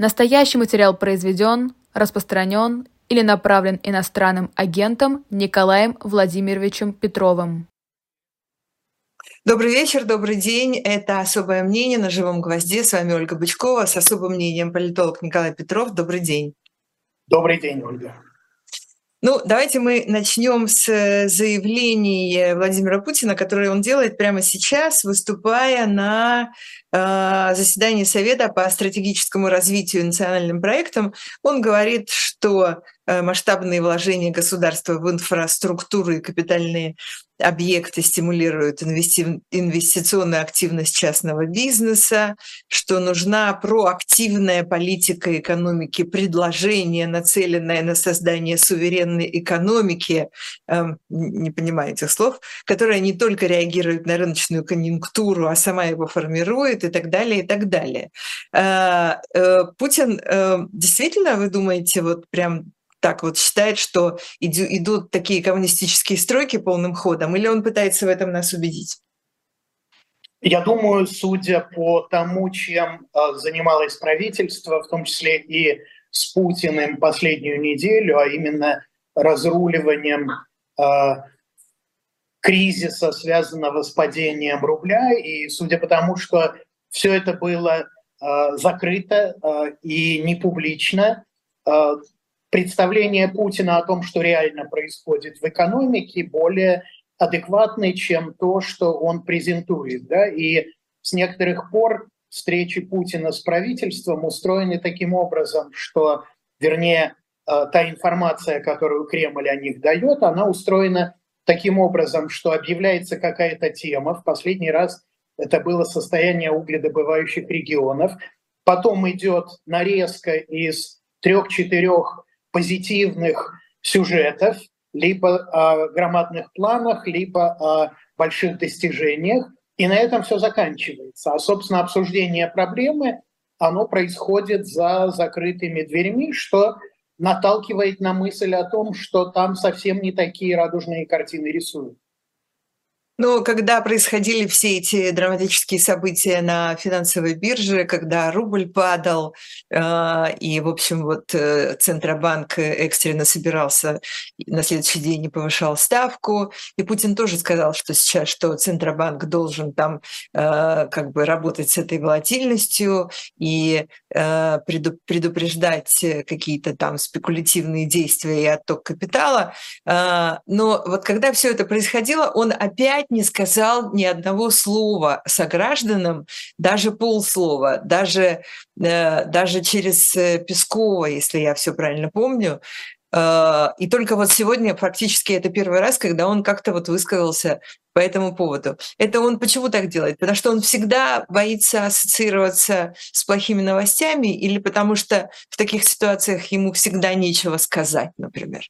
Настоящий материал произведен, распространен или направлен иностранным агентом Николаем Владимировичем Петровым. Добрый вечер, добрый день. Это «Особое мнение» на «Живом гвозде». С вами Ольга Бычкова. С особым мнением политолог Николай Петров. Добрый день. Добрый день, Ольга. Ну, давайте мы начнем с э, заявлений Владимира Путина, которые он делает прямо сейчас, выступая на э, заседании Совета по стратегическому развитию национальным проектам. Он говорит, что э, масштабные вложения государства в инфраструктуру и капитальные объекты стимулируют инвести... инвестиционную активность частного бизнеса, что нужна проактивная политика экономики, предложение, нацеленное на создание суверенной экономики, эм, не понимаю этих слов, которая не только реагирует на рыночную конъюнктуру, а сама его формирует и так далее, и так далее. Э, э, Путин э, действительно, вы думаете, вот прям так вот считает, что идут такие коммунистические стройки полным ходом, или он пытается в этом нас убедить? Я думаю, судя по тому, чем э, занималось правительство, в том числе и с Путиным последнюю неделю, а именно разруливанием э, кризиса, связанного с падением рубля, и судя по тому, что все это было э, закрыто э, и не публично, э, представление Путина о том, что реально происходит в экономике, более адекватны, чем то, что он презентует. Да? И с некоторых пор встречи Путина с правительством устроены таким образом, что, вернее, э, та информация, которую Кремль о них дает, она устроена таким образом, что объявляется какая-то тема. В последний раз это было состояние угледобывающих регионов. Потом идет нарезка из трех-четырех позитивных сюжетов, либо о громадных планах, либо о больших достижениях, и на этом все заканчивается. А, собственно, обсуждение проблемы, оно происходит за закрытыми дверьми, что наталкивает на мысль о том, что там совсем не такие радужные картины рисуют. Но когда происходили все эти драматические события на финансовой бирже, когда рубль падал, э, и, в общем, вот э, Центробанк экстренно собирался на следующий день не повышал ставку, и Путин тоже сказал, что сейчас, что Центробанк должен там э, как бы работать с этой волатильностью и предупреждать какие-то там спекулятивные действия и отток капитала. Но вот когда все это происходило, он опять не сказал ни одного слова согражданам, даже полслова, даже, э, даже через э, Пескова, если я все правильно помню. Э, и только вот сегодня практически это первый раз, когда он как-то вот высказался по этому поводу. Это он почему так делает? Потому что он всегда боится ассоциироваться с плохими новостями или потому что в таких ситуациях ему всегда нечего сказать, например?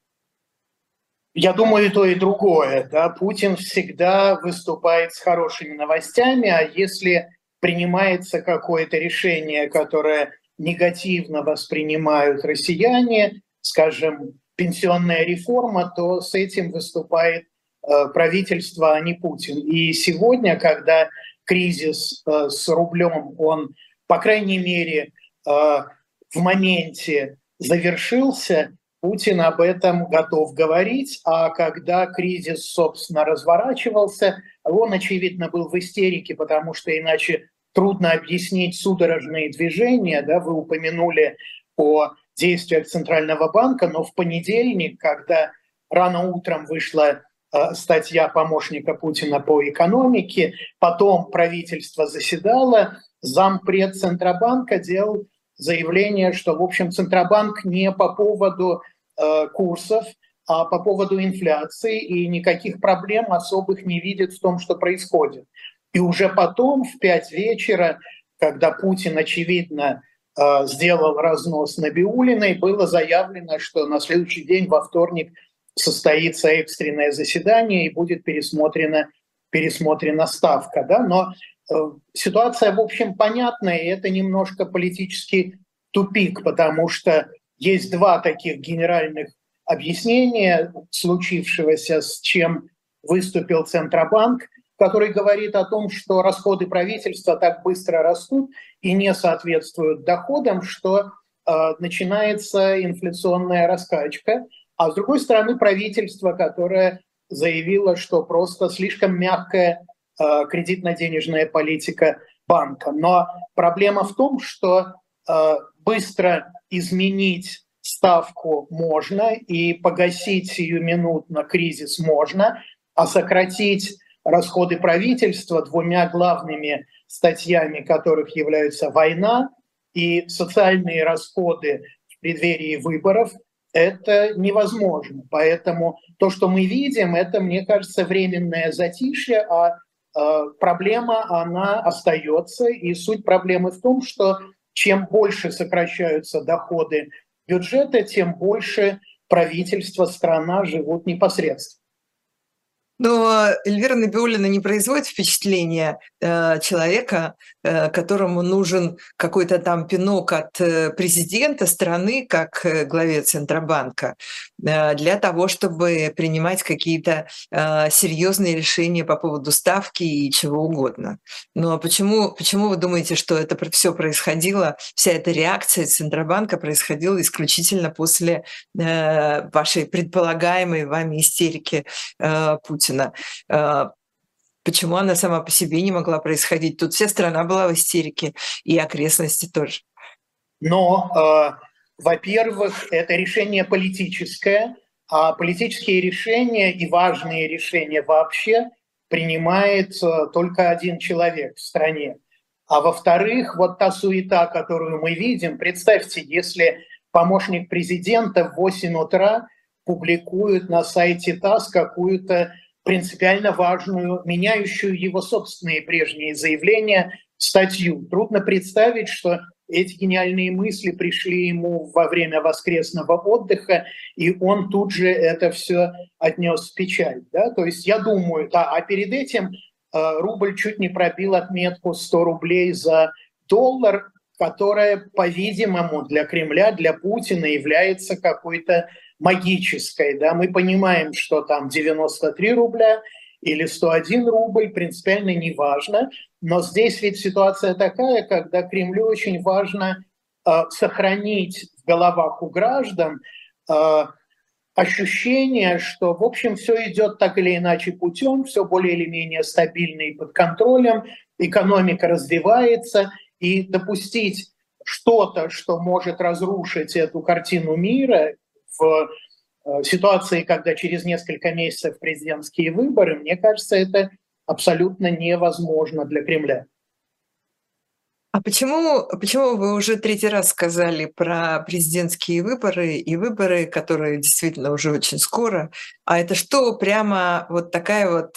Я думаю, и то, и другое. Да? Путин всегда выступает с хорошими новостями, а если принимается какое-то решение, которое негативно воспринимают россияне, скажем, пенсионная реформа, то с этим выступает э, правительство, а не Путин. И сегодня, когда кризис э, с рублем, он, по крайней мере, э, в моменте завершился, Путин об этом готов говорить, а когда кризис, собственно, разворачивался, он, очевидно, был в истерике, потому что иначе трудно объяснить судорожные движения. Да? Вы упомянули о действиях Центрального банка, но в понедельник, когда рано утром вышла э, статья помощника Путина по экономике, потом правительство заседало, зампред Центробанка делал заявление, что, в общем, Центробанк не по поводу э, курсов, а по поводу инфляции, и никаких проблем особых не видит в том, что происходит. И уже потом, в пять вечера, когда Путин, очевидно, э, сделал разнос на Биулиной, было заявлено, что на следующий день, во вторник, состоится экстренное заседание и будет пересмотрена, пересмотрена ставка. Да? Но Э, ситуация, в общем, понятная, и это немножко политический тупик, потому что есть два таких генеральных объяснения случившегося, с чем выступил Центробанк. который говорит о том, что расходы правительства так быстро растут и не соответствуют доходам, что э, начинается инфляционная раскачка. А с другой стороны, правительство, которое заявило, что просто слишком мягкая э, кредитно-денежная политика банка. Но проблема в том, что быстро изменить ставку можно и погасить сиюминутно кризис можно, а сократить расходы правительства двумя главными статьями которых являются война и социальные расходы в преддверии выборов, это невозможно. Поэтому то, что мы видим, это, мне кажется, временное затишье, а э, проблема, она остается. И суть проблемы в том, что чем больше сокращаются доходы бюджета, тем больше правительство, страна живут непосредственно. Но Эльвира Набиулина не производит впечатления э, человека, э, которому нужен какой-то там пинок от э, президента страны, как главе Центробанка, для того, чтобы принимать какие-то серьезные решения по поводу ставки и чего угодно. Но почему, почему вы думаете, что это все происходило, вся эта реакция Центробанка происходила исключительно после вашей предполагаемой вами истерики Путина? Путина. А, почему она сама по себе не могла происходить? Тут вся страна была в истерике, и окрестности тоже. Но, э, во-первых, это решение политическое, а политические решения и важные решения вообще принимает э, только один человек в стране. А во-вторых, вот та суета, которую мы видим, представьте, если помощник президента в 8 утра публикует на сайте ТАСС какую-то принципиально важную, меняющую его собственные прежние заявления, статью. Трудно представить, что эти гениальные мысли пришли ему во время воскресного отдыха, и он тут же это все отнес в печаль. Да? То есть я думаю, да, а перед этим э, рубль чуть не пробил отметку 100 рублей за доллар, которая, по-видимому, для Кремля, для Путина является какой-то магической. Да? Мы понимаем, что там 93 рубля или 101 рубль, принципиально не важно. Но здесь ведь ситуация такая, когда Кремлю очень важно э, сохранить в головах у граждан э, ощущение, что, в общем, все идет так или иначе путем, все более или менее стабильно и под контролем, экономика развивается, и допустить что-то, что может разрушить эту картину мира в э, ситуации, когда через несколько месяцев президентские выборы, мне кажется, это абсолютно невозможно для Кремля. А почему, почему вы уже третий раз сказали про президентские выборы и выборы, которые действительно уже очень скоро? А это что, прямо вот такая вот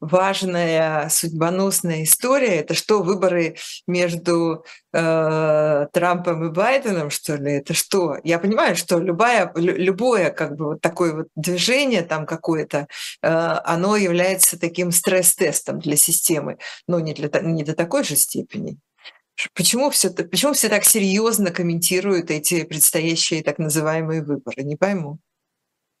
важная судьбоносная история. Это что, выборы между э, Трампом и Байденом, что ли? Это что? Я понимаю, что любая, любое как бы вот такое вот движение там какое-то, э, оно является таким стресс-тестом для системы, но не, для, не до такой же степени. Почему все, почему все так серьезно комментируют эти предстоящие так называемые выборы? Не пойму.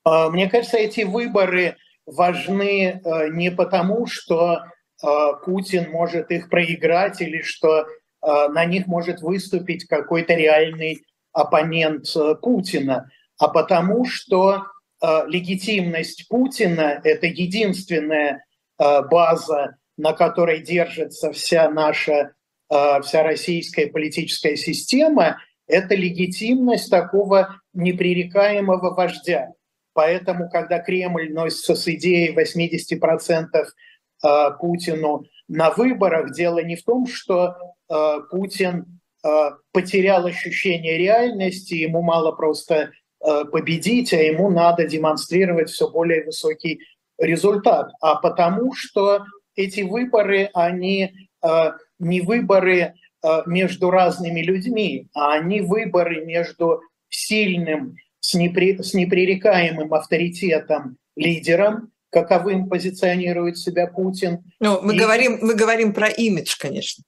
А, мне кажется, эти выборы важны э, не потому, что э, Путин может их проиграть или что э, на них может выступить какой-то реальный оппонент Путина, а потому что легитимность Путина – это единственная база, на которой держится вся наша, вся российская политическая система, это легитимность такого непререкаемого вождя. Поэтому, когда Кремль носится с идеей 80% э, Путину на выборах, дело не в том, что э, Путин э, потерял ощущение реальности, ему мало просто победить, а ему надо демонстрировать все более высокий результат, а потому что эти выборы, они не выборы между разными людьми, а они выборы между сильным с, непри, с непререкаемым авторитетом лидером, каковым позиционирует себя Путин. Ну, мы, и, говорим, мы говорим про имидж, конечно.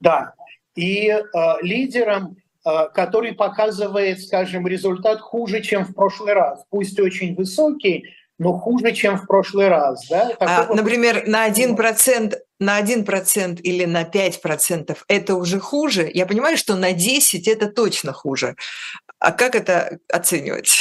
Да. И э, лидером, э, который показывает, скажем, результат хуже, чем в прошлый раз. Пусть очень высокий, но хуже, чем в прошлый раз. Да? А, например, на 1%, на 1% или на 5% это уже хуже. Я понимаю, что на 10% это точно хуже. А как это оценивать?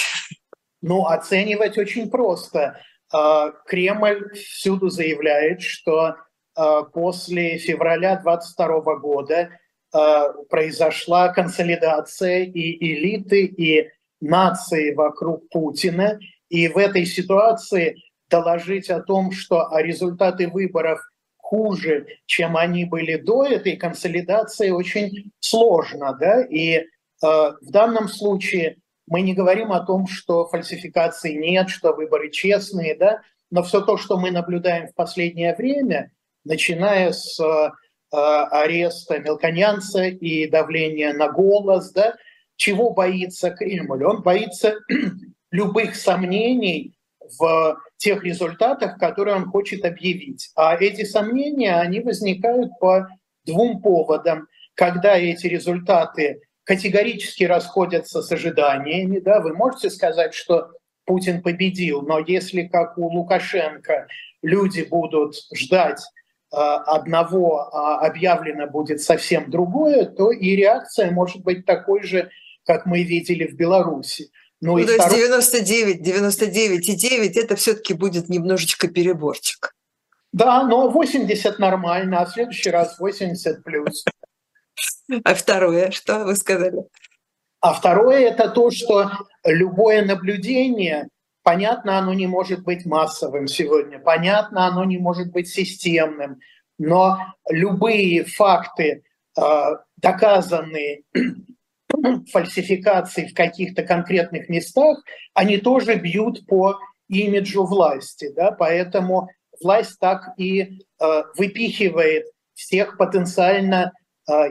Ну, оценивать очень просто. А, Кремль всюду заявляет, что а, после февраля 22 года а, произошла консолидация и элиты, и нации вокруг Путина. И в этой ситуации доложить о том, что результаты выборов хуже, чем они были до этой консолидации, очень сложно. Да? И в данном случае мы не говорим о том, что фальсификаций нет, что выборы честные, да? но все то, что мы наблюдаем в последнее время, начиная с э, ареста мелконянца и давления на голос, да, чего боится Кремль? Он боится любых сомнений в тех результатах, которые он хочет объявить. А эти сомнения, они возникают по двум поводам. Когда эти результаты категорически расходятся с ожиданиями, да, вы можете сказать, что Путин победил, но если, как у Лукашенко, люди будут ждать э, одного, а объявлено будет совсем другое, то и реакция может быть такой же, как мы видели в Беларуси. Ну, ну то второй... есть 99, 99 и 9 это все-таки будет немножечко переборчик. Да, но 80 нормально, а в следующий раз 80 плюс. А второе, что вы сказали? А второе это то, что любое наблюдение, понятно, оно не может быть массовым сегодня, понятно, оно не может быть системным, но любые факты, а, доказанные фальсификаций в каких-то конкретных местах, они тоже бьют по имиджу власти. Да? Поэтому власть так и э, выпихивает всех потенциально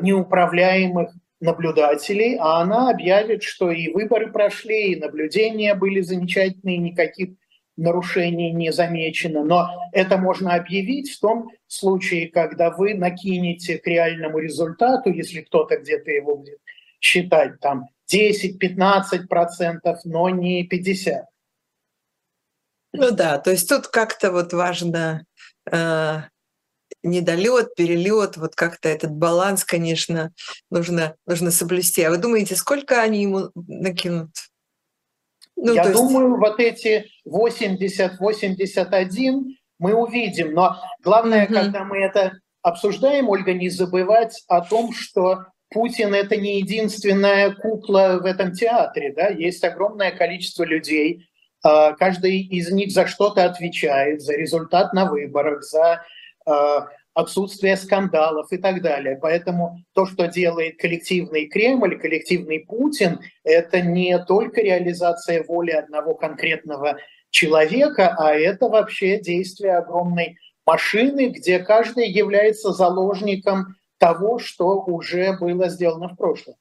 неуправляемых наблюдателей, а она объявит, что и выборы прошли, и наблюдения были замечательные, никаких нарушений не замечено. Но это можно объявить в том случае, когда вы накинете к реальному результату, если кто-то где-то его будет считать там 10-15 процентов, но не 50. Ну да, то есть тут как-то вот важно э, недолет, перелет, вот как-то этот баланс, конечно, нужно, нужно соблюсти. А вы думаете, сколько они ему накинут? Ну, Я думаю, есть... вот эти 80-81 мы увидим. Но главное, mm-hmm. когда мы это обсуждаем, Ольга, не забывать о том, что Путин это не единственная кукла в этом театре, да, есть огромное количество людей, а, каждый из них за что-то отвечает, за результат на выборах, за отсутствие скандалов и так далее. Поэтому то, что делает коллективный Кремль, коллективный Путин, это не только реализация воли одного конкретного человека, а это вообще действие огромной машины, где каждый является заложником того, что уже было сделано в прошлом.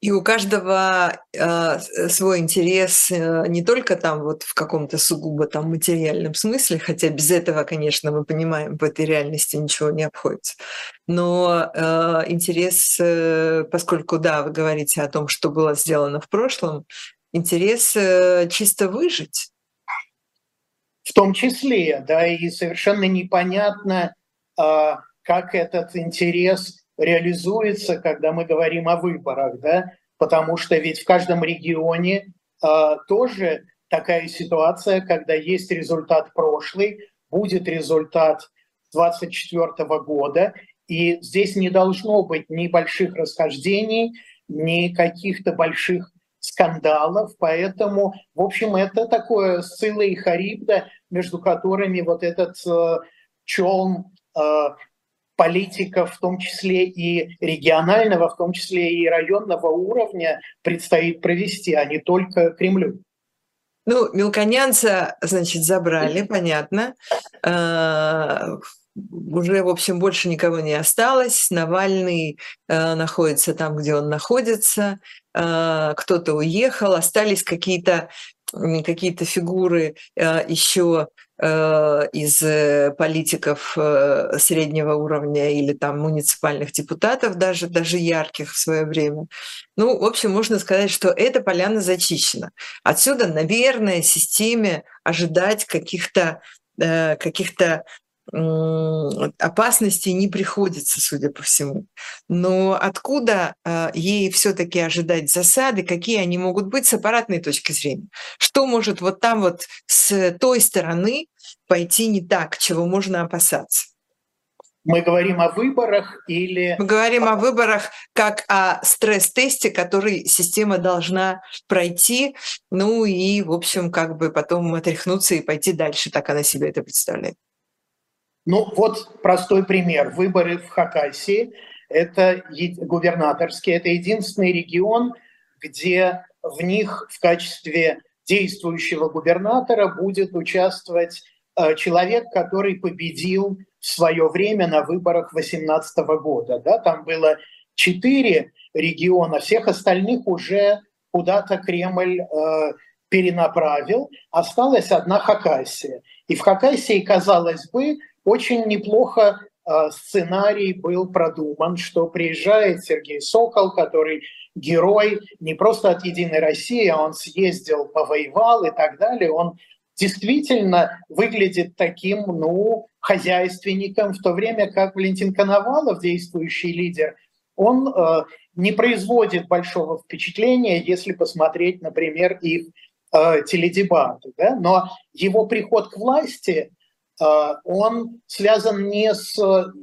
И у каждого э, свой интерес э, не только там вот в каком-то сугубо там материальном смысле, хотя без этого, конечно, мы понимаем, в этой реальности ничего не обходится. Но э, интерес, э, поскольку, да, вы говорите о том, что было сделано в прошлом, интерес э, чисто выжить. В том числе, да, и совершенно непонятно, э, как этот интерес реализуется, когда мы говорим о выборах, да? потому что ведь в каждом регионе э, тоже такая ситуация, когда есть результат прошлый, будет результат 2024 года, и здесь не должно быть ни больших расхождений, ни каких-то больших скандалов, поэтому, в общем, это такое Сцилла и Харибда, между которыми вот этот э, челн э, политиков, в том числе и регионального, в том числе и районного уровня, предстоит провести, а не только Кремлю. Ну, мелконянца, значит, забрали, понятно. Уже, в общем, больше никого не осталось. Навальный э, находится там, где он находится. Э, кто-то уехал. Остались какие-то какие-то фигуры еще из политиков среднего уровня или там муниципальных депутатов, даже, даже ярких в свое время. Ну, в общем, можно сказать, что эта поляна зачищена. Отсюда, наверное, системе ожидать каких-то каких-то опасностей не приходится, судя по всему. Но откуда а, ей все-таки ожидать засады, какие они могут быть с аппаратной точки зрения? Что может вот там вот с той стороны пойти не так, чего можно опасаться? Мы говорим о выборах или... Мы говорим о выборах как о стресс-тесте, который система должна пройти, ну и, в общем, как бы потом отряхнуться и пойти дальше, так она себе это представляет. Ну вот простой пример. Выборы в Хакасии, это губернаторские, это единственный регион, где в них в качестве действующего губернатора будет участвовать э, человек, который победил в свое время на выборах 2018 года. Да? Там было четыре региона, всех остальных уже куда-то Кремль э, перенаправил. Осталась одна Хакасия. И в Хакасии, казалось бы, очень неплохо а, сценарий был продуман, что приезжает Сергей Сокол, который герой не просто от «Единой России», а он съездил, повоевал и так далее. Он действительно выглядит таким, ну, хозяйственником, в то время как Валентин Коновалов, действующий лидер, он э, не производит большого впечатления, если посмотреть, например, их э, теледебаты. Да? Но его приход к власти он связан не с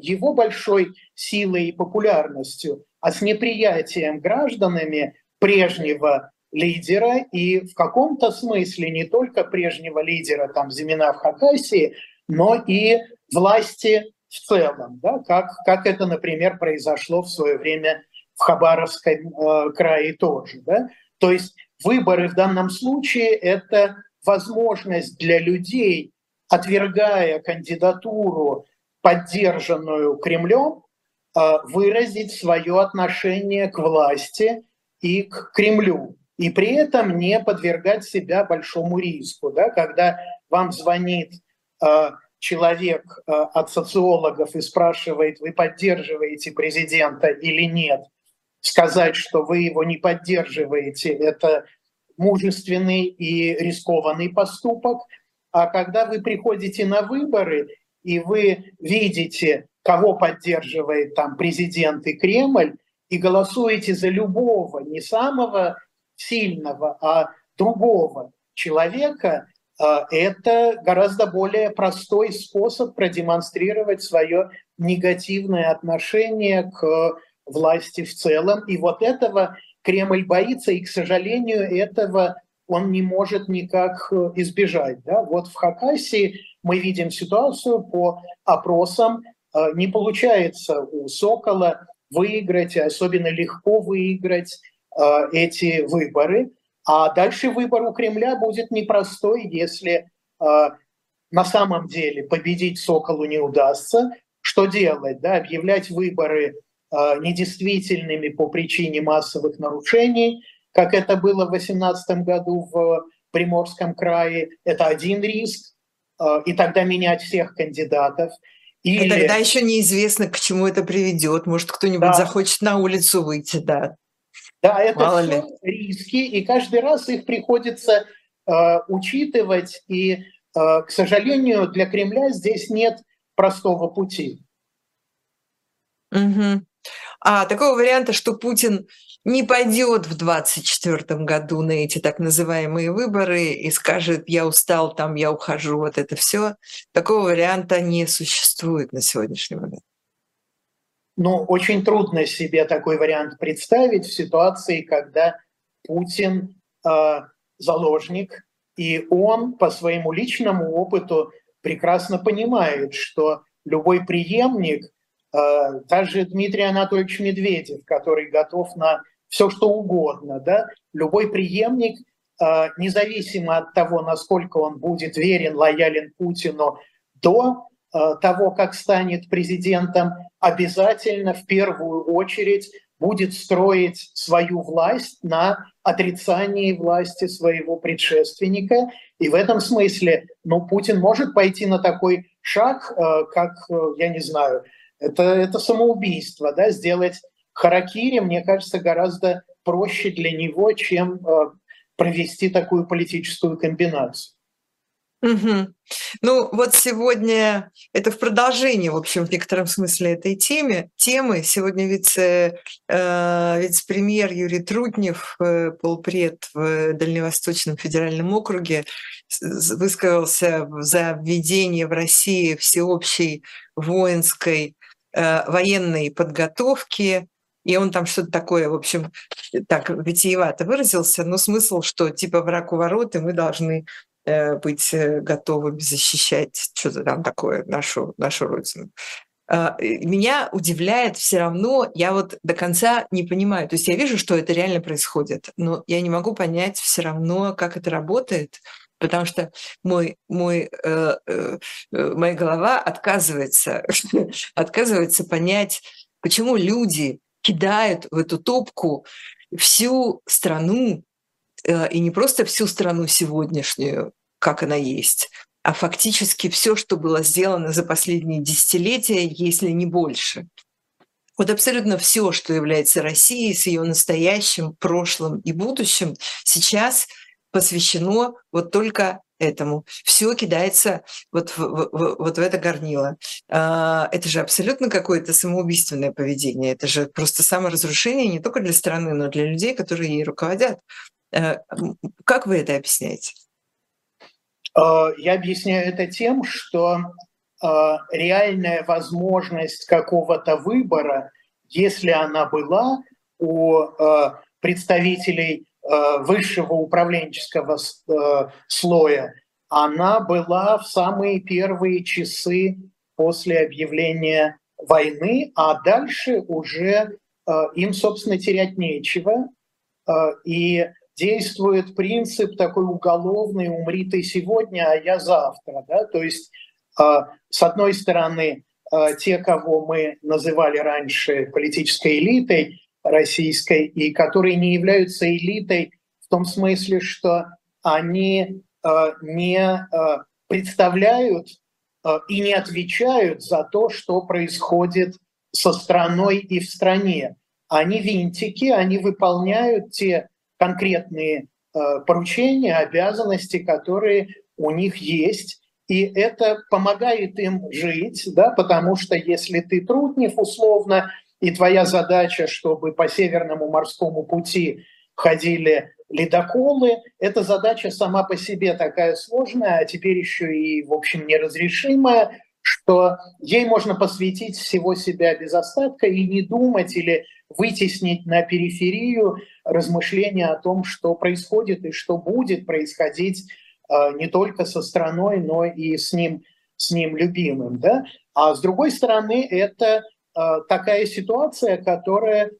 его большой силой и популярностью, а с неприятием гражданами прежнего лидера и в каком-то смысле не только прежнего лидера там Зимина в Хакасии, но и власти в целом, да, как, как это, например, произошло в свое время в Хабаровском э, крае тоже. Да? То есть выборы в данном случае – это возможность для людей отвергая кандидатуру, поддержанную Кремлем, а, выразить свое отношение к власти и к Кремлю. И при этом не подвергать себя большому риску. Да? Когда вам звонит а, человек а, от социологов и спрашивает, вы поддерживаете президента или нет, сказать, что вы его не поддерживаете, это мужественный и рискованный поступок – а когда вы приходите на выборы, и вы видите, кого поддерживает там президент и Кремль, и голосуете за любого, не самого сильного, а другого человека, а, это гораздо более простой способ продемонстрировать свое негативное отношение к власти в целом. И вот этого Кремль боится, и, к сожалению, этого он не может никак э, избежать. Да? Вот в Хакасии мы видим ситуацию по опросам, э, не получается у Сокола выиграть, особенно легко выиграть э, эти выборы. А дальше выбор у Кремля будет непростой, если на самом деле победить Соколу не удастся. Что делать? Да? Объявлять выборы недействительными по причине массовых нарушений – как это было в 2018 году в Приморском крае, это один риск, э, и тогда менять всех кандидатов. Или... И тогда еще неизвестно, к чему это приведет. Может, кто-нибудь да. захочет на улицу выйти, да. Да, это Мало все ли. риски, и каждый раз их приходится э, учитывать. И, э, к сожалению, для Кремля здесь нет простого пути. Угу. А такого варианта, что Путин не пойдет в 2024 году на эти так называемые выборы и скажет, я устал, там я ухожу, вот это все, такого варианта не существует на сегодняшний момент. Ну, очень трудно себе такой вариант представить в ситуации, когда Путин э, заложник, и он по своему личному опыту прекрасно понимает, что любой преемник, даже Дмитрий Анатольевич Медведев, который готов на все что угодно, да, любой преемник, а, независимо от того, насколько он будет верен, лоялен Путину до а, того, как станет президентом, обязательно в первую очередь будет строить свою власть на отрицании власти своего предшественника. И в этом смысле ну, Путин может пойти на такой шаг, э, как, э, я не знаю, это, это самоубийство, да, сделать харакири, мне кажется, гораздо проще для него, чем э, провести такую политическую комбинацию. Угу. Ну, вот сегодня это в продолжении, в общем, в некотором смысле этой теме, темы. Сегодня вице, э, вице-премьер Юрий Трутнев, э, полпред в Дальневосточном федеральном округе, высказался за введение в России всеобщей воинской военной подготовки, и он там что-то такое, в общем, так витиевато выразился, но смысл, что типа враг у ворот, и мы должны Э, быть э, готовым защищать что-то там такое, нашу, нашу родину. Меня удивляет все равно, я вот до конца не понимаю. То есть я вижу, что это реально происходит, но я не могу понять все равно, как это работает, потому что мой, мой, э, э, э моя голова отказывается, отказывается понять, почему люди кидают в эту топку всю страну, Э, и не просто всю страну сегодняшнюю, как она есть, а фактически все, что было сделано за последние десятилетия, если не больше. Вот абсолютно все, что является Россией с ее настоящим, прошлым и будущим, сейчас посвящено вот только этому. Все кидается вот в, в, вот в это горнило. А, это же абсолютно какое-то самоубийственное поведение. Это же просто саморазрушение не только для страны, но и для людей, которые ей руководят. Э, как вы это объясняете? Э, я объясняю это тем, что э, реальная возможность какого-то выбора, если она была у представителей высшего управленческого слоя, она была в самые первые часы после объявления войны, а дальше уже им, собственно, терять нечего. И действует принцип такой уголовный «умри ты сегодня, а я завтра». Да? То есть, с одной стороны, те, кого мы называли раньше политической элитой российской, и которые не являются элитой в том смысле, что они а, не представляют и не отвечают за то, что происходит со страной и в стране. Они винтики, они выполняют те конкретные э, поручения, обязанности, которые у них есть. И это помогает им жить, да, потому что если ты труднев условно, и твоя задача, чтобы по Северному морскому пути ходили ледоколы, эта задача сама по себе такая сложная, а теперь еще и, в общем, неразрешимая, что ей можно посвятить всего себя без остатка и не думать или вытеснить на периферию размышления о том, что происходит и что будет происходить э, не только со страной, но и с ним, с ним любимым. Да? А с другой стороны, это такая ситуация, которая э,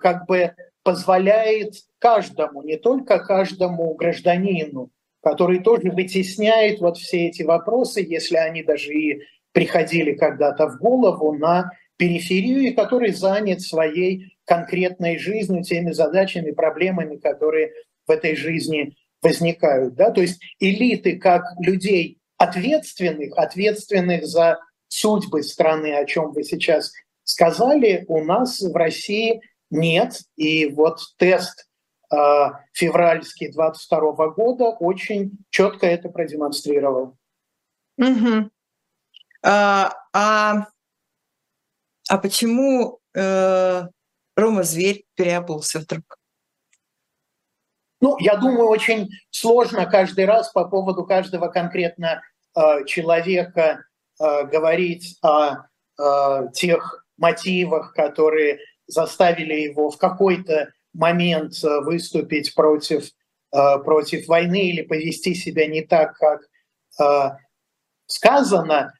как бы позволяет каждому, не только каждому гражданину, который тоже вытесняет вот все эти вопросы, если они даже и приходили когда-то в голову, на периферию, и который занят своей конкретной жизнью, теми задачами, проблемами, которые в этой жизни возникают. Да? То есть элиты как людей ответственных, ответственных за судьбы страны, о чем вы сейчас сказали, у нас в России нет. И вот тест э, февральский 22 года очень четко это продемонстрировал. Угу. А, а а почему э, Рома Зверь переобулся вдруг? Ну, я думаю, очень сложно каждый раз по поводу каждого конкретно э, человека э, говорить о э, тех мотивах, которые заставили его в какой-то момент э, выступить против, против войны или повести себя не так, как сказано.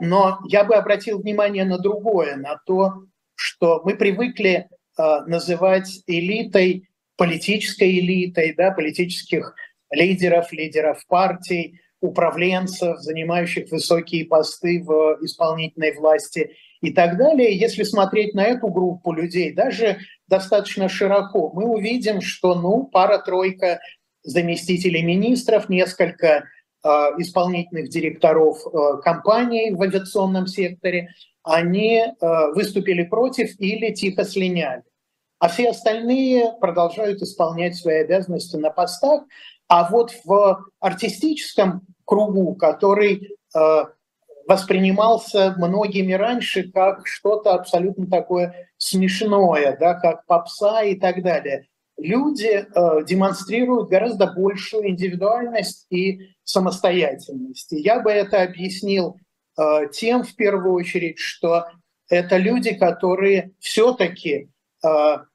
Но я бы обратил внимание на другое, на то, что мы привыкли называть элитой, политической элитой, да, политических лидеров, лидеров партий, управленцев, занимающих высокие посты в исполнительной власти, и так далее. Если смотреть на эту группу людей даже достаточно широко, мы увидим, что ну, пара-тройка заместителей министров, несколько э, исполнительных директоров э, компаний в авиационном секторе, они э, выступили против или тихо слиняли. А все остальные продолжают исполнять свои обязанности на постах. А вот в артистическом кругу, который э, воспринимался многими раньше как что-то абсолютно такое смешное, да, как попса и так далее. Люди э, демонстрируют гораздо большую индивидуальность и самостоятельность. И я бы это объяснил э, тем, в первую очередь, что это люди, которые все-таки э,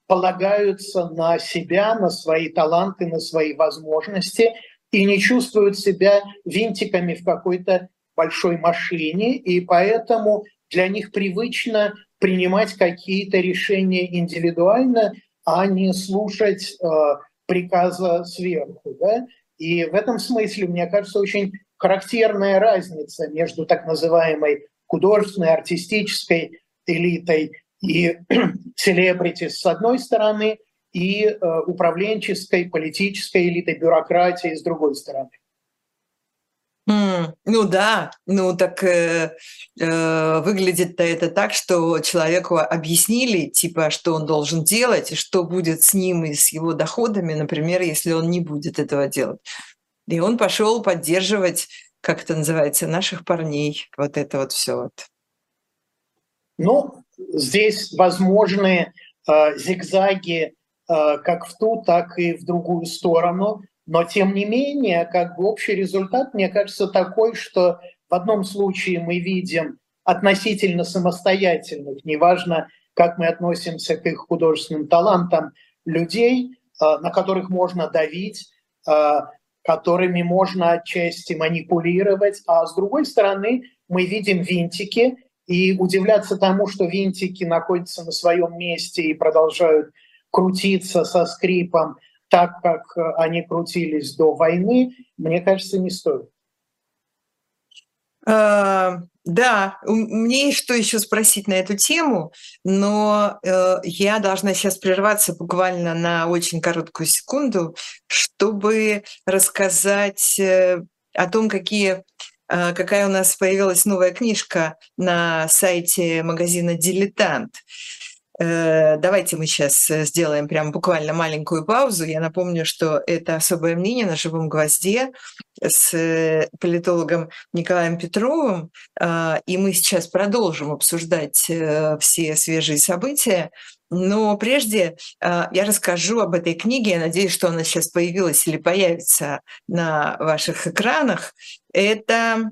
полагаются на себя, на свои таланты, на свои возможности и не чувствуют себя винтиками в какой-то большой машине, и поэтому для них привычно принимать какие-то решения индивидуально, а не слушать э, приказа сверху. Да? И в этом смысле, мне кажется, очень характерная разница между так называемой художественной, артистической элитой и селебрити с одной стороны, и э, управленческой, политической элитой, бюрократии с другой стороны. Mm, ну да, ну так э, э, выглядит-то это так, что человеку объяснили, типа, что он должен делать, и что будет с ним и с его доходами, например, если он не будет этого делать. И он пошел поддерживать, как это называется, наших парней, вот это вот все вот. Ну, здесь возможны э, зигзаги э, как в ту, так и в другую сторону. Но тем не менее, как бы общий результат, мне кажется, такой, что в одном случае мы видим относительно самостоятельных, неважно, как мы относимся к их художественным талантам, людей, э, на которых можно давить, э, которыми можно отчасти манипулировать, а с другой стороны мы видим винтики, и удивляться тому, что винтики находятся на своем месте и продолжают крутиться со скрипом, так, как э, они крутились до войны, мне кажется, не стоит. А, да, мне есть что еще спросить на эту тему, но э, я должна сейчас прерваться буквально на очень короткую секунду, чтобы рассказать э, о том, какие какая у нас появилась новая книжка на сайте магазина «Дилетант». Э, давайте мы сейчас э, сделаем прям буквально маленькую паузу. Я напомню, что это особое мнение на живом гвозде с э, политологом Николаем Петровым, а, и мы сейчас продолжим обсуждать все свежие события. Но прежде а, я расскажу об этой книге. Я надеюсь, что она сейчас появилась или появится на ваших экранах. Это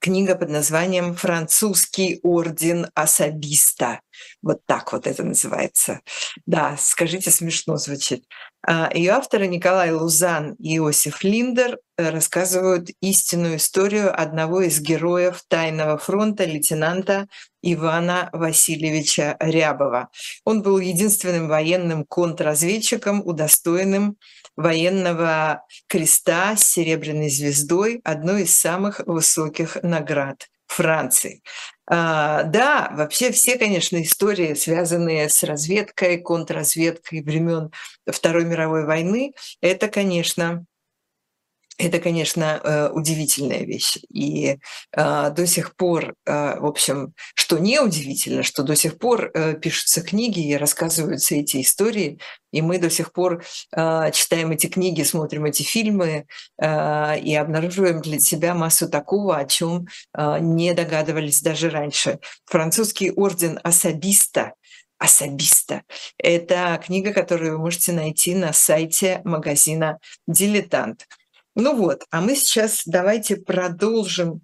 книга под названием «Французский орден особиста». Вот так вот это называется. Да, скажите, смешно звучит. А, Ее авторы Николай Лузан и Иосиф Линдер э, рассказывают истинную историю одного из героев Тайного фронта, лейтенанта Ивана Васильевича Рябова. Он был единственным военным контрразведчиком, удостоенным военного креста с серебряной звездой, одной из самых высоких наград Франции. А, да, вообще все, конечно, истории, связанные с разведкой, контрразведкой времен Второй мировой войны, это, конечно, это, конечно, э, удивительная вещь. И э, до сих пор, э, в общем, что не удивительно, что до сих пор пишутся книги и рассказываются эти истории, и мы до сих пор читаем эти книги, смотрим эти фильмы и обнаруживаем для себя массу такого, о чем не догадывались даже раньше. Французский орден особиста особиста. Это книга, которую вы можете найти на сайте магазина «Дилетант». Ну вот, а мы сейчас давайте продолжим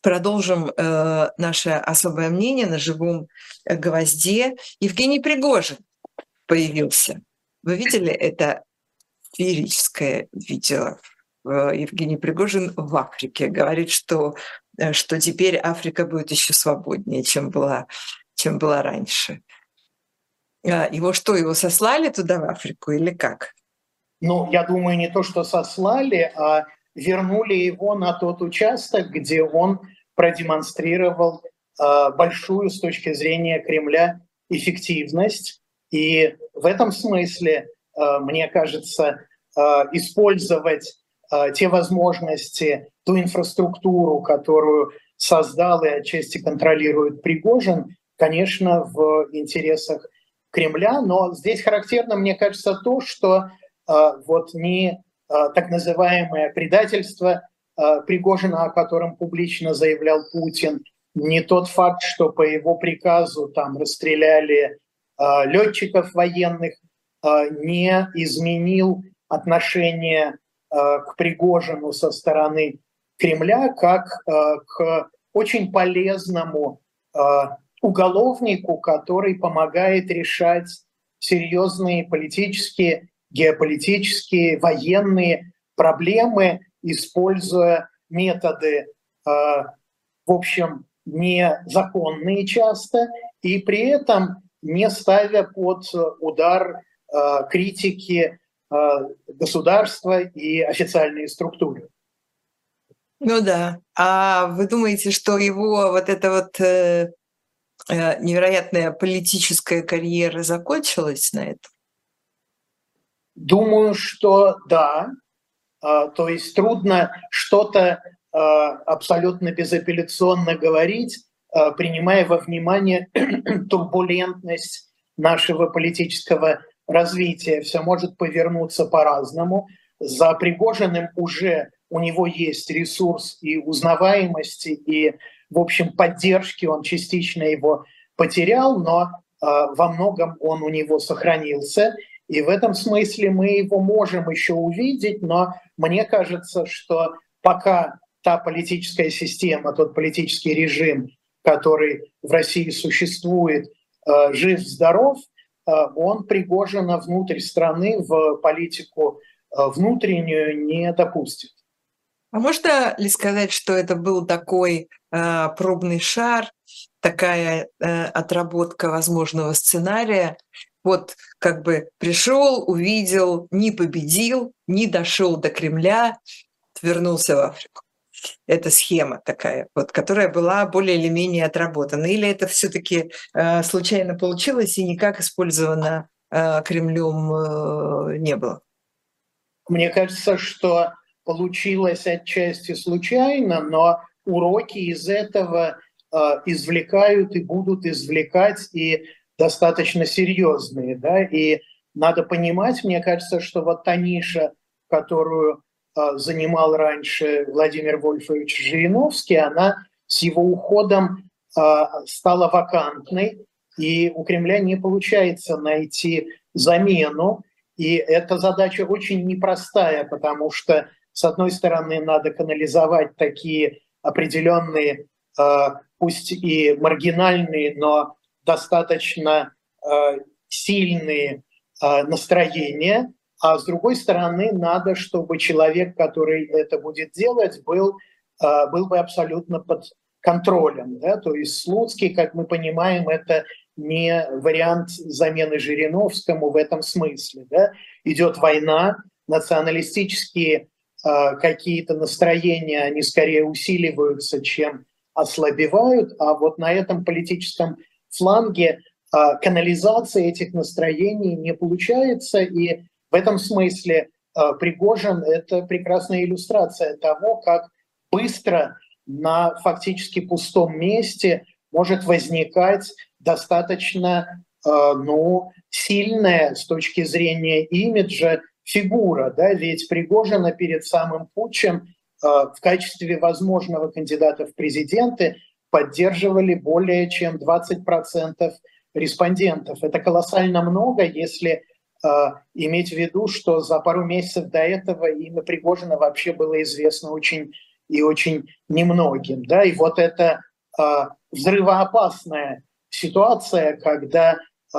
продолжим э, наше особое мнение на живом э, гвозде. Евгений Пригожин появился. Вы видели это феерическое видео? Евгений Пригожин в Африке говорит, что, э, что теперь Африка будет еще свободнее, чем была, чем была раньше. А, его что, его сослали туда, в Африку, или как? Ну, я думаю, не то, что сослали, а вернули его на тот участок, где он продемонстрировал большую с точки зрения Кремля эффективность. И в этом смысле, мне кажется, использовать те возможности, ту инфраструктуру, которую создал и отчасти контролирует Пригожин, конечно, в интересах Кремля. Но здесь характерно, мне кажется, то, что вот не так называемое предательство Пригожина, о котором публично заявлял Путин, не тот факт, что по его приказу там расстреляли летчиков военных, не изменил отношение к Пригожину со стороны Кремля как к очень полезному уголовнику, который помогает решать серьезные политические, геополитические, военные проблемы, используя методы, в общем, незаконные часто, и при этом не ставя под удар критики государства и официальные структуры. Ну да. А вы думаете, что его вот эта вот э, э, невероятная политическая карьера закончилась на этом? Думаю, что да. А, то есть трудно что-то а, абсолютно безапелляционно говорить, а, принимая во внимание турбулентность нашего политического развития. Все может повернуться по-разному. За Пригожиным уже у него есть ресурс и узнаваемости, и, в общем, поддержки, он частично его потерял, но во многом он у него сохранился. И в этом смысле мы его можем еще увидеть, но мне кажется, что пока та политическая система, тот политический режим, который в России существует, э, жив-здоров, э, он Пригожина внутрь страны в политику э, внутреннюю не допустит. А можно ли сказать, что это был такой э, пробный шар, такая э, отработка возможного сценария? Вот как бы пришел, увидел, не победил, не дошел до Кремля, вернулся в Африку. Это схема такая, вот, которая была более или менее отработана. Или это все-таки э, случайно получилось и никак использовано э, Кремлем э, не было? Мне кажется, что получилось отчасти случайно, но уроки из этого извлекают и будут извлекать и достаточно серьезные. Да? И надо понимать, мне кажется, что вот та ниша, которую э, занимал раньше Владимир Вольфович Жириновский, она с его уходом э, стала вакантной, и у Кремля не получается найти замену. И эта задача очень непростая, потому что с одной стороны, надо канализовать такие определенные, э, пусть и маргинальные, но достаточно э, сильные э, настроения, а с другой стороны, надо, чтобы человек, который это будет делать, был, был бы абсолютно под контролем. Да? То есть Слуцкий, как мы понимаем, это не вариант замены Жириновскому в этом смысле. Да? Идет война, националистические какие-то настроения, они скорее усиливаются, чем ослабевают, а вот на этом политическом фланге а, канализация этих настроений не получается, и в этом смысле а, Пригожин – это прекрасная иллюстрация того, как быстро на фактически пустом месте может возникать достаточно ну, сильная с точки зрения имиджа фигура, да, ведь Пригожина перед самым путчем в качестве возможного кандидата в президенты поддерживали более чем 20% респондентов. Это колоссально много, если э, иметь в виду, что за пару месяцев до этого имя Пригожина вообще было известно очень и очень немногим. Да? И вот это э, взрывоопасная ситуация, когда э,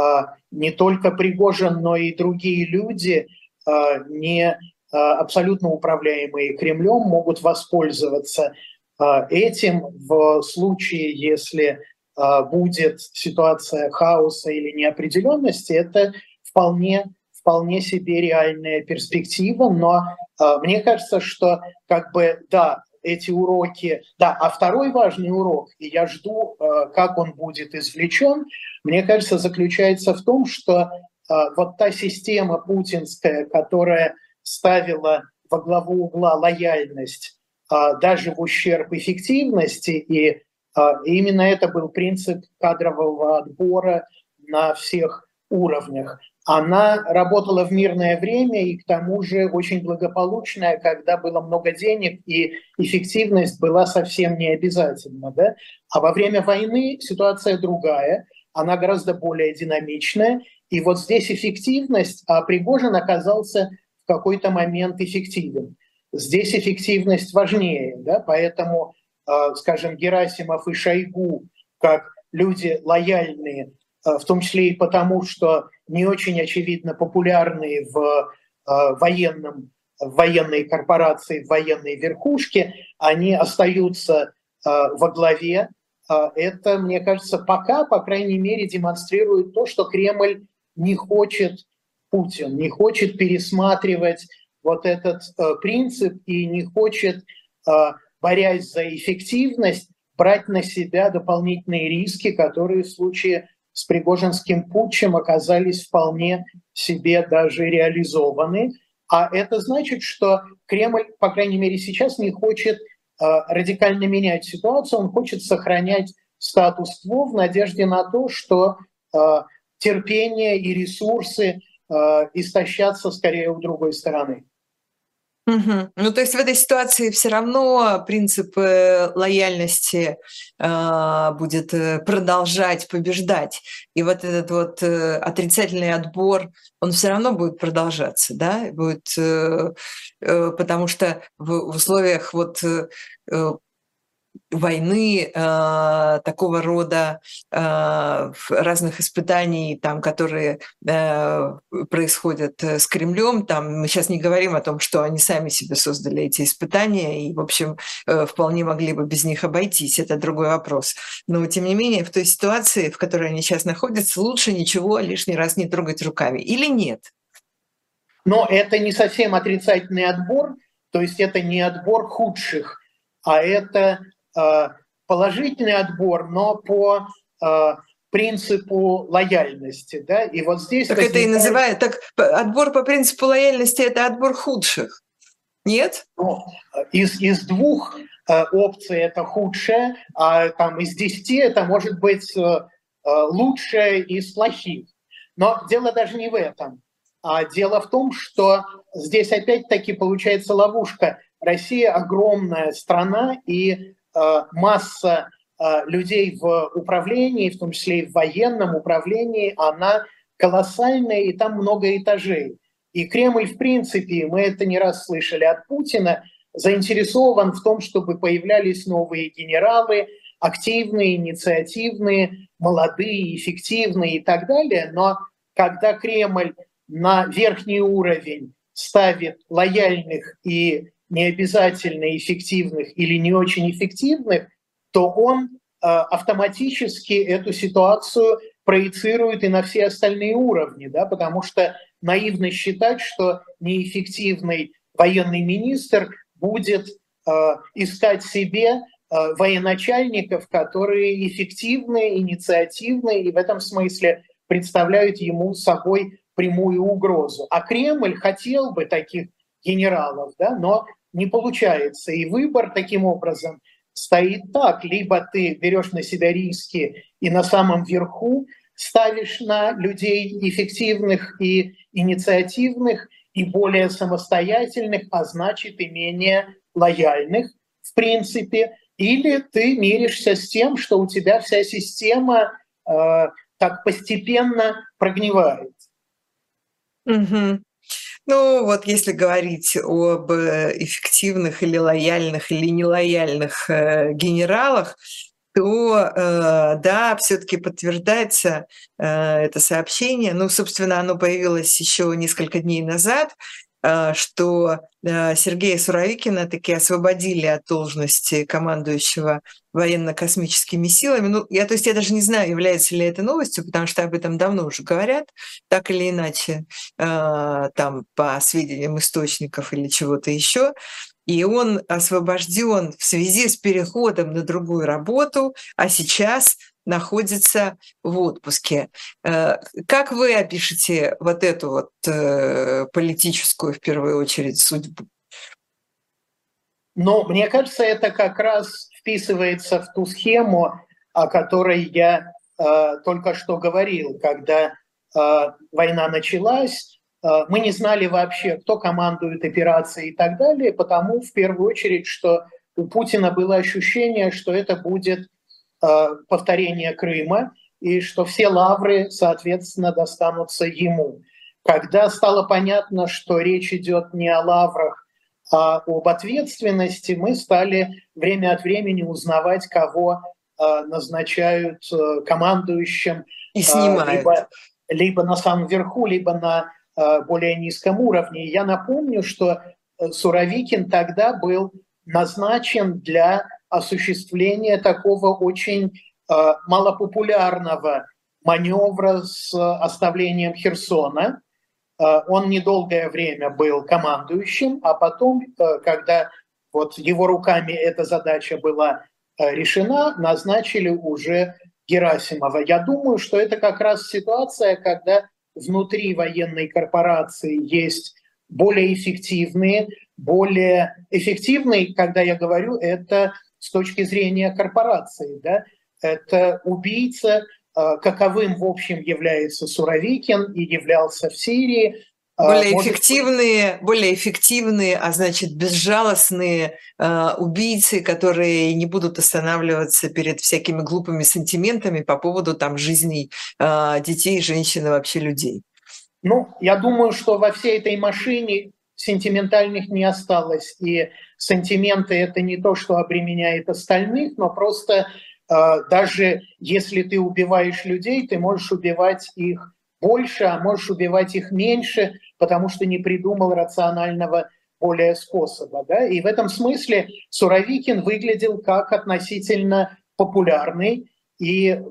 не только Пригожин, но и другие люди – Э, не э, абсолютно управляемые Кремлем могут воспользоваться э, этим в случае, если будет ситуация хаоса или неопределенности, это вполне, вполне себе реальная перспектива, но мне кажется, что как бы, да, эти уроки. Да, а второй важный урок, и я жду, э, как он будет извлечен, мне кажется, заключается в том, что э, вот та система путинская, которая ставила во главу угла лояльность э, даже в ущерб эффективности, и именно это был принцип кадрового отбора на всех уровнях она работала в мирное время и к тому же очень благополучная, когда было много денег и эффективность была совсем не обязательна. Да? А во время войны ситуация другая, она гораздо более динамичная. И вот здесь эффективность, а Пригожин оказался какой-то момент эффективен. Здесь эффективность важнее, да? поэтому, а, скажем, Герасимов и Шойгу, как люди лояльные, а, в том числе и потому, что не очень очевидно популярные в э, военном, в военной корпорации, в военной верхушке, они остаются э, во главе. Э, это, мне кажется, пока, по крайней мере, демонстрирует то, что Кремль не хочет Путин, не хочет пересматривать вот этот принцип и не хочет, борясь за эффективность, брать на себя дополнительные риски, которые в случае с Пригожинским путчем оказались вполне себе даже реализованы. А это значит, что Кремль, по крайней мере сейчас, не хочет э, радикально менять ситуацию, он хочет сохранять статус-кво в надежде на то, что э, терпение и ресурсы э, истощатся скорее у другой стороны. Угу. Ну, то есть в этой ситуации все равно принцип э, лояльности э, будет э, продолжать побеждать. И вот этот вот э, отрицательный отбор, он все равно будет продолжаться, да, будет, э, э, потому что в условиях вот э, войны, э, такого рода э, разных испытаний, там, которые э, происходят э, с Кремлем. Там, мы сейчас не говорим о том, что они сами себе создали эти испытания и, в общем, э, вполне могли бы без них обойтись. Это другой вопрос. Но, тем не менее, в той ситуации, в которой они сейчас находятся, лучше ничего лишний раз не трогать руками. Или нет? Но это не совсем отрицательный отбор, то есть это не отбор худших, а это положительный отбор, но по э, принципу лояльности, да, и вот здесь... Так возникает... это и называют, так отбор по принципу лояльности – это отбор худших, нет? Ну, из, из двух э, опций это худшее, а там из десяти это может быть э, э, лучшее из плохих. Но дело даже не в этом. А дело в том, что здесь опять-таки получается ловушка. Россия огромная страна, и Э, масса э, людей в управлении, в том числе и в военном управлении, она колоссальная, и там много этажей. И Кремль, в принципе, мы это не раз слышали от Путина, заинтересован в том, чтобы появлялись новые генералы, активные, инициативные, молодые, эффективные и так далее. Но когда Кремль на верхний уровень ставит лояльных и не обязательно эффективных или не очень эффективных, то он э, автоматически эту ситуацию проецирует и на все остальные уровни, да, потому что наивно считать, что неэффективный военный министр будет э, искать себе э, военачальников, которые эффективны, инициативны и в этом смысле представляют ему собой прямую угрозу. А Кремль хотел бы таких генералов, да, но не получается. И выбор таким образом стоит так. Либо ты берешь на себя риски и на самом верху ставишь на людей эффективных и инициативных, и более самостоятельных, а значит и менее лояльных, в принципе, или ты миришься с тем, что у тебя вся система э, так постепенно прогнивает. Угу. Ну, вот если говорить об э, эффективных или лояльных или нелояльных э, генералах, то э, да, все-таки подтверждается это сообщение. Ну, собственно, оно появилось еще несколько дней назад, что Сергея Суровикина таки освободили от должности командующего военно-космическими силами. Ну, я, то есть я даже не знаю, является ли это новостью, потому что об этом давно уже говорят, так или иначе, э, там, по сведениям источников или чего-то еще. и он освобожден в связи с переходом на другую работу, а сейчас находится в отпуске. Э, как вы опишете вот эту вот э, политическую, в первую очередь, судьбу? Ну, мне кажется, это как раз вписывается в ту схему, о которой я э, только что говорил, когда э, война началась, э, мы не знали вообще, кто командует операцией и так далее, потому в первую очередь, что у Путина было ощущение, что это будет э, повторение Крыма, и что все лавры, соответственно, достанутся ему. Когда стало понятно, что речь идет не о лаврах, а об ответственности, мы стали время от времени узнавать, кого Э, назначают э, командующим и снимают. Либо, либо на самом верху, либо на э, более низком уровне. Я напомню, что Суровикин тогда был назначен для осуществления такого очень малопопулярного маневра с оставлением Херсона. Он недолгое время был командующим, а потом, когда вот его руками эта задача была Э, решена, назначили уже Герасимова. Я думаю, что это как раз ситуация, когда внутри военной корпорации есть более эффективные, более эффективные, когда я говорю, это с точки зрения корпорации, да, это убийца, э, каковым, в общем, является Суровикин и являлся в Сирии, а, более Может... эффективные, более эффективные, а значит безжалостные э, убийцы, которые не будут останавливаться перед всякими глупыми сантиментами по поводу там жизней э, детей, женщин и вообще людей. Ну, я думаю, что во всей этой машине сентиментальных не осталось, и сантименты это не то, что обременяет остальных, но просто э, даже если ты убиваешь людей, ты можешь убивать их больше, а можешь убивать их меньше, потому что не придумал рационального более способа. Да? И в этом смысле Суровикин выглядел как относительно популярный и э,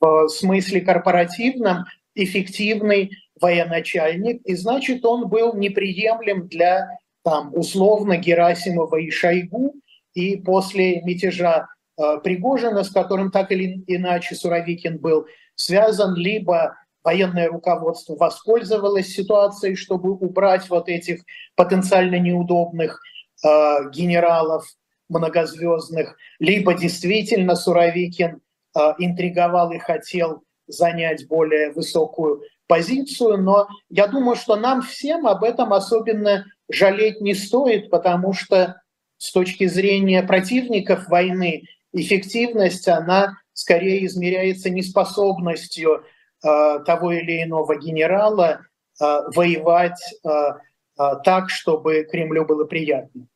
в смысле корпоративном эффективный военачальник, и значит он был неприемлем для там, условно Герасимова и Шойгу, и после мятежа э, Пригожина, с которым так или иначе Суровикин был связан, либо военное руководство воспользовалось ситуацией, чтобы убрать вот этих потенциально неудобных э, генералов многозвездных, либо действительно Суровикин э, интриговал и хотел занять более высокую позицию, но я думаю, что нам всем об этом особенно жалеть не стоит, потому что с точки зрения противников войны эффективность, она скорее измеряется неспособностью Э, того или иного генерала э, воевать э, так, чтобы Кремлю было приятно.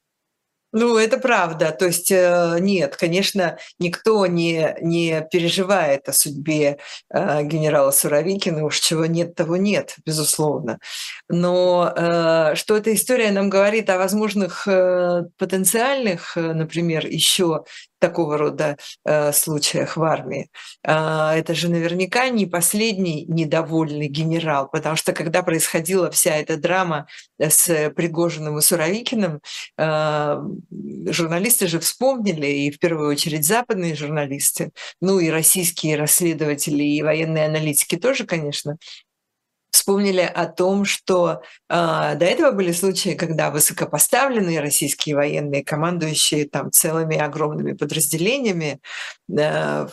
Ну, это правда. То есть нет, конечно, никто не, не переживает о судьбе генерала Суровикина, уж чего нет, того нет, безусловно. Но что эта история нам говорит о возможных потенциальных, например, еще такого рода э, случаях в армии. Э, это же наверняка не последний недовольный генерал, потому что когда происходила вся эта драма с Пригожиным и Суровикиным, э, журналисты же вспомнили, и в первую очередь западные журналисты, ну и российские расследователи и военные аналитики тоже, конечно, вспомнили о том, что э, до этого были случаи, когда высокопоставленные российские военные, командующие там целыми огромными подразделениями, э,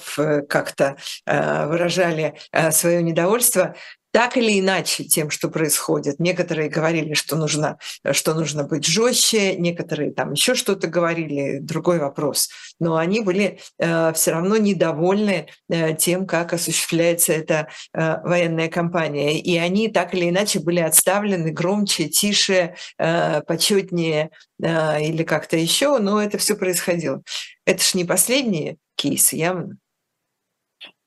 как-то э, выражали э, свое недовольство так или иначе тем, что происходит. Некоторые говорили, что нужно, что нужно быть жестче, некоторые там еще что-то говорили, другой вопрос. Но они были э, все равно недовольны э, тем, как осуществляется эта э, военная кампания. И они так или иначе были отставлены громче, тише, э, почетнее э, или как-то еще, но это все происходило. Это ж не последние кейсы, явно.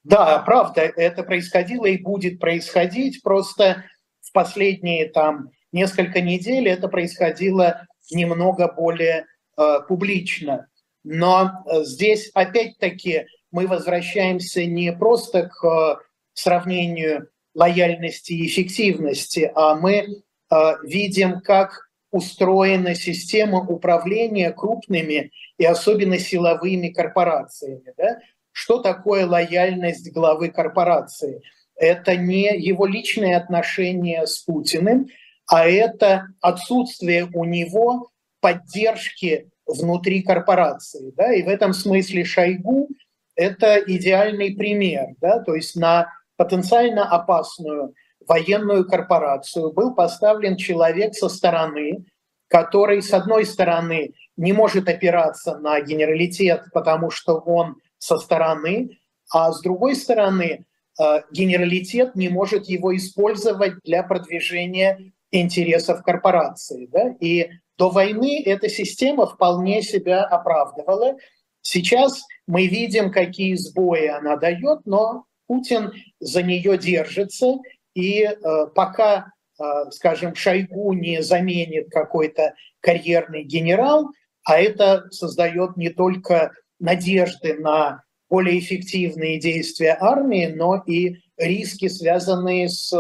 Да, правда, это происходило и будет происходить. Просто в последние там несколько недель это происходило немного более э, публично. Но э, здесь опять-таки мы возвращаемся не просто к э, сравнению лояльности и эффективности, а мы э, видим, как устроена система управления крупными и особенно силовыми корпорациями. Да? Что такое лояльность главы корпорации? Это не его личные отношения с Путиным, а это отсутствие у него поддержки внутри корпорации. Да? И в этом смысле Шойгу – это идеальный пример. Да? То есть на потенциально опасную военную корпорацию был поставлен человек со стороны, который, с одной стороны, не может опираться на генералитет, потому что он со стороны, а с другой стороны, э, генералитет не может его использовать для продвижения интересов корпорации. Да? И до войны эта система вполне себя оправдывала. Сейчас мы видим, какие сбои она дает, но Путин за нее держится. И э, пока, э, скажем, Шойгу не заменит какой-то карьерный генерал, а это создает не только надежды на более эффективные действия армии, но и риски, связанные с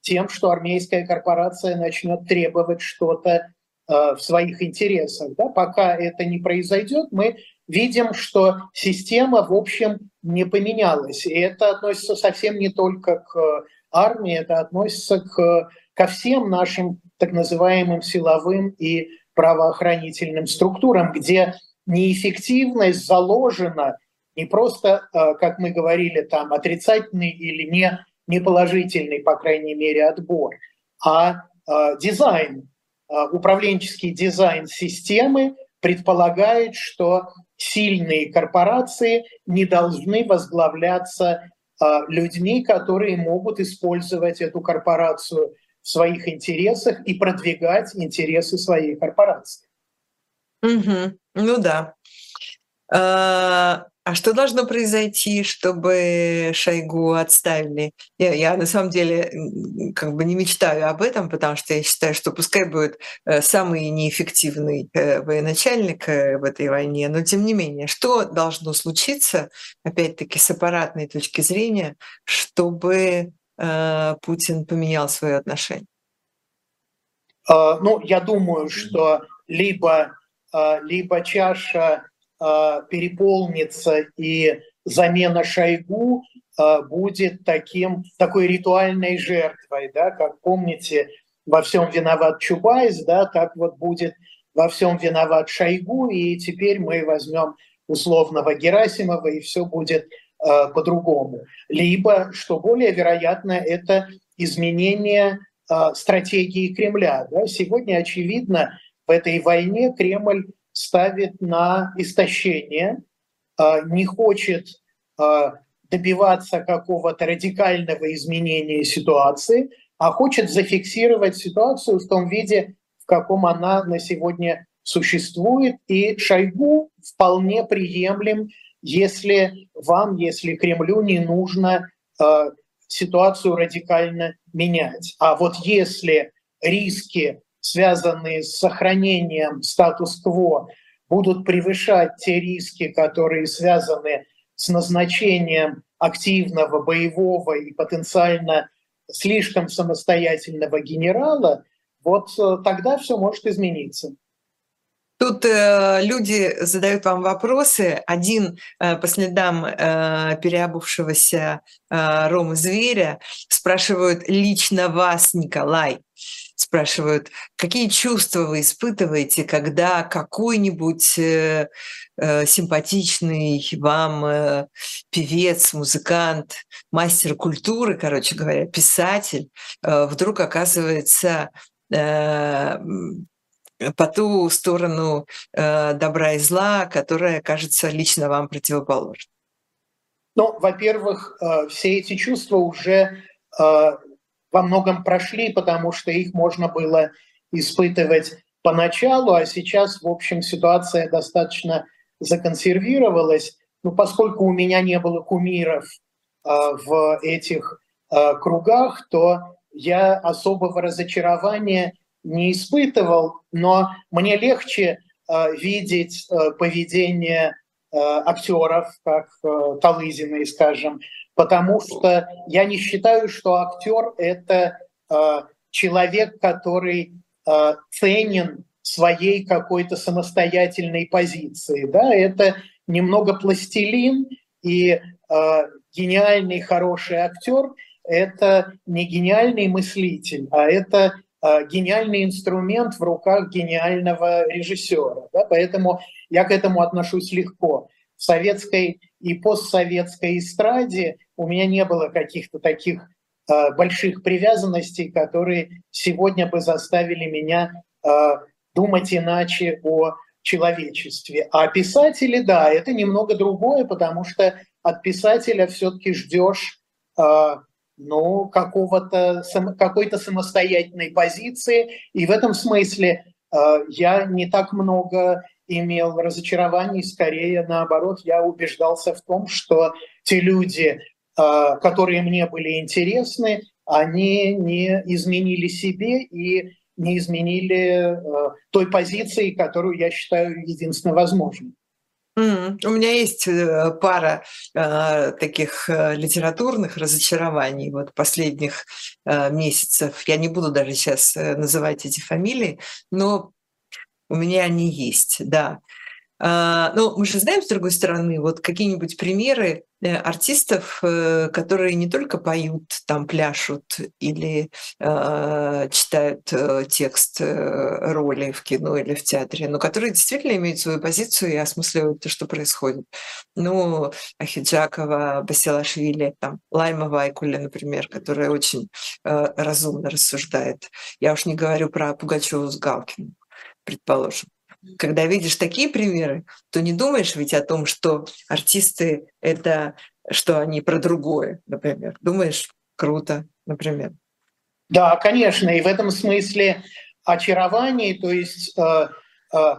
тем, что армейская корпорация начнет требовать что-то э, в своих интересах. Да? Пока это не произойдет, мы видим, что система, в общем, не поменялась. И это относится совсем не только к армии, это относится к, ко всем нашим так называемым силовым и правоохранительным структурам, где неэффективность заложена не просто, э, как мы говорили, там отрицательный или не неположительный, по крайней мере, отбор, а э, дизайн, э, управленческий дизайн системы предполагает, что сильные корпорации не должны возглавляться людьми, которые могут использовать эту корпорацию в своих интересах и продвигать интересы своей корпорации. Угу. Ну да. А что должно произойти, чтобы Шойгу отставили? Я, я на самом деле как бы не мечтаю об этом, потому что я считаю, что пускай будет э, самый неэффективный э, военачальник э, в этой войне, но тем не менее, что должно случиться, опять-таки с аппаратной точки зрения, чтобы Путин поменял свое отношение? А, ну, я думаю, что либо, а, либо чаша а, переполнится и замена Шойгу а, будет таким, такой ритуальной жертвой, да, как помните, во всем виноват Чубайс, да, так вот будет во всем виноват Шойгу, и теперь мы возьмем условного Герасимова, и все будет э, по-другому. Либо, что более вероятно, это изменение э, стратегии Кремля. Да. Сегодня, очевидно, в этой войне Кремль ставит на истощение, а, не хочет а, добиваться какого-то радикального изменения ситуации, а хочет зафиксировать ситуацию в том виде, в каком она на сегодня существует. И Шойгу вполне приемлем, если вам, если Кремлю не нужно э, ситуацию радикально менять. А вот если риски связанные с сохранением статус-кво, будут превышать те риски, которые связаны с назначением активного, боевого и потенциально слишком самостоятельного генерала, вот э, тогда все может измениться. Тут э, люди задают вам вопросы. Один э, по следам э, переобувшегося э, Ромы Зверя спрашивают лично вас, Николай спрашивают, какие чувства вы испытываете, когда какой-нибудь э, э, симпатичный вам э, певец, музыкант, мастер культуры, короче говоря, писатель, вдруг оказывается по ту сторону добра и зла, которая кажется лично вам противоположной? Ну, во-первых, все эти чувства уже во многом прошли, потому что их можно было испытывать поначалу, а сейчас, в общем, ситуация достаточно законсервировалась. Ну, поскольку у меня не было кумиров э, в этих э, кругах, то я особого разочарования не испытывал, но мне легче э, видеть э, поведение актеров, как Талызиной, скажем, потому что я не считаю, что актер это э, человек, который ценен своей какой-то самостоятельной позиции. Да? Это немного пластилин, и э, гениальный хороший актер – это не гениальный мыслитель, а это э, гениальный инструмент в руках гениального режиссера. Да? Поэтому я к этому отношусь легко. В советской и постсоветской эстраде у меня не было каких-то таких э, больших привязанностей, которые сегодня бы заставили меня э, думать иначе о человечестве. А писатели, да, это немного другое, потому что от писателя все-таки ждешь э, ну, какого-то, какой-то самостоятельной позиции. И в этом смысле э, я не так много имел разочарований, скорее наоборот, я убеждался в том, что те люди, э, которые мне были интересны, они не изменили себе и не изменили э, той позиции, которую я считаю единственно возможной. У меня есть э, пара э, таких э, литературных разочарований вот последних месяцев. Я не буду даже сейчас называть эти фамилии, но у меня они есть, да. А, ну, мы же знаем, с другой стороны, вот какие-нибудь примеры э, артистов, э, которые не только поют, там пляшут или э, читают текст э, роли в кино или в театре, но которые действительно имеют свою позицию и осмысливают то, что происходит. Ну, Ахиджакова, Басилашвили, там, Лайма Вайкуля, например, которая очень э, разумно рассуждает. Я уж не говорю про Пугачеву с Галкиным, предположим когда видишь такие примеры, то не думаешь ведь о том, что артисты — это что они про другое, например. Думаешь, круто, например. Да, конечно, и в этом смысле очарование, то есть э, э,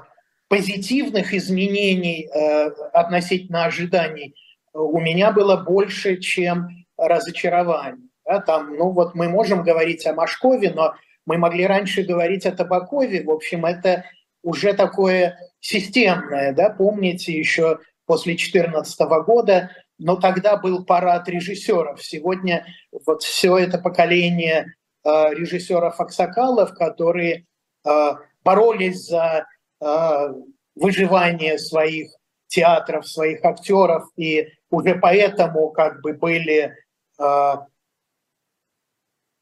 позитивных изменений э, относительно ожиданий у меня было больше, чем разочарований. Да, там, ну вот мы можем говорить о Машкове, но мы могли раньше говорить о Табакове. В общем, это уже такое системное, да, помните, еще после 2014 года, но тогда был парад режиссеров. Сегодня вот все это поколение э, режиссеров-аксакалов, которые э, боролись за э, выживание своих театров, своих актеров, и уже поэтому как бы были, э,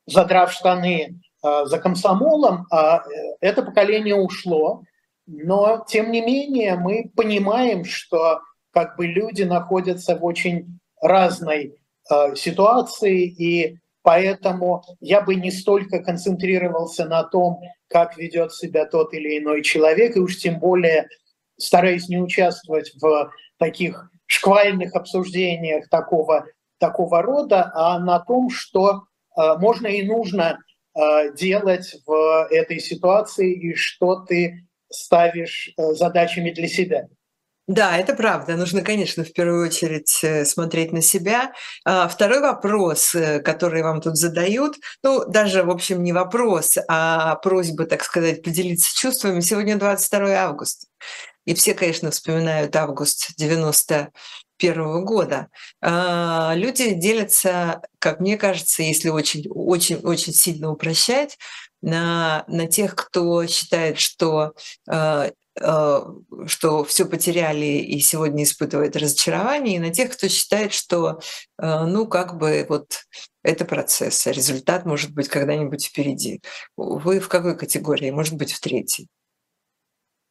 задрав штаны, за комсомолом, а э, это поколение ушло, но, тем не менее, мы понимаем, что как бы люди находятся в очень разной э, ситуации, и поэтому я бы не столько концентрировался на том, как ведет себя тот или иной человек, и уж тем более стараюсь не участвовать в таких шквальных обсуждениях такого, такого рода, а на том, что э, можно и нужно э, делать в этой ситуации, и что ты ставишь э, задачами для себя. Да, это правда. Нужно, конечно, в первую очередь э, смотреть на себя. А, второй вопрос, который вам тут задают, ну, даже, в общем, не вопрос, а просьба, так сказать, поделиться чувствами. Сегодня 22 августа. И все, конечно, вспоминают август 91 года. А, люди делятся, как мне кажется, если очень, очень, очень сильно упрощать, на, на тех, кто считает, что э, э, что все потеряли и сегодня испытывает разочарование, и на тех, кто считает, что, ну, как бы вот это процесс, а результат может быть когда-нибудь впереди. Вы в какой категории? Может быть, в третьей?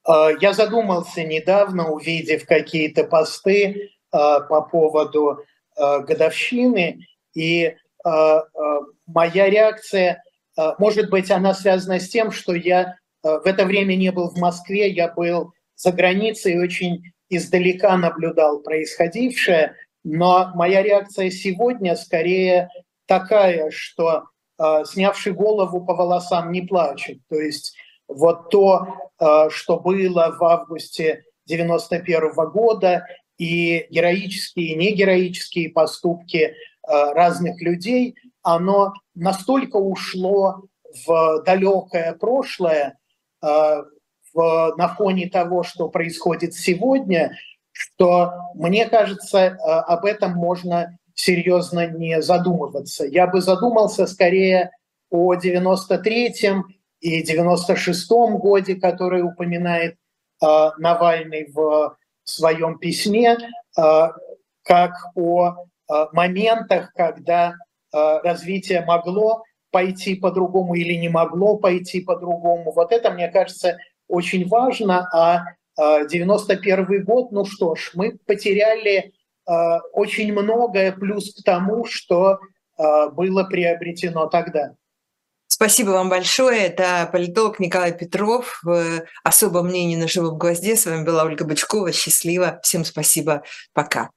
Я задумался недавно, увидев какие-то посты по поводу годовщины, и моя реакция может быть, она связана с тем, что я в это время не был в Москве, я был за границей и очень издалека наблюдал происходившее. Но моя реакция сегодня скорее такая, что снявший голову по волосам не плачет. То есть вот то, что было в августе 91 года, и героические, и негероические поступки разных людей, оно настолько ушло в далекое прошлое э, в, на фоне того, что происходит сегодня, что, мне кажется, э, об этом можно серьезно не задумываться. Я бы задумался скорее о 93-м и 96-м годе, который упоминает э, Навальный в своем письме, э, как о э, моментах, когда э, развитие могло пойти по-другому или не могло пойти по-другому. Вот это, мне кажется, очень важно. А 91 э, год, ну что ж, мы потеряли очень многое плюс к тому, что было приобретено тогда. Спасибо вам большое. Это политолог Николай Петров. В особом мнении на живом гвозде. С вами была Ольга Бычкова. Счастливо. Всем спасибо. Пока.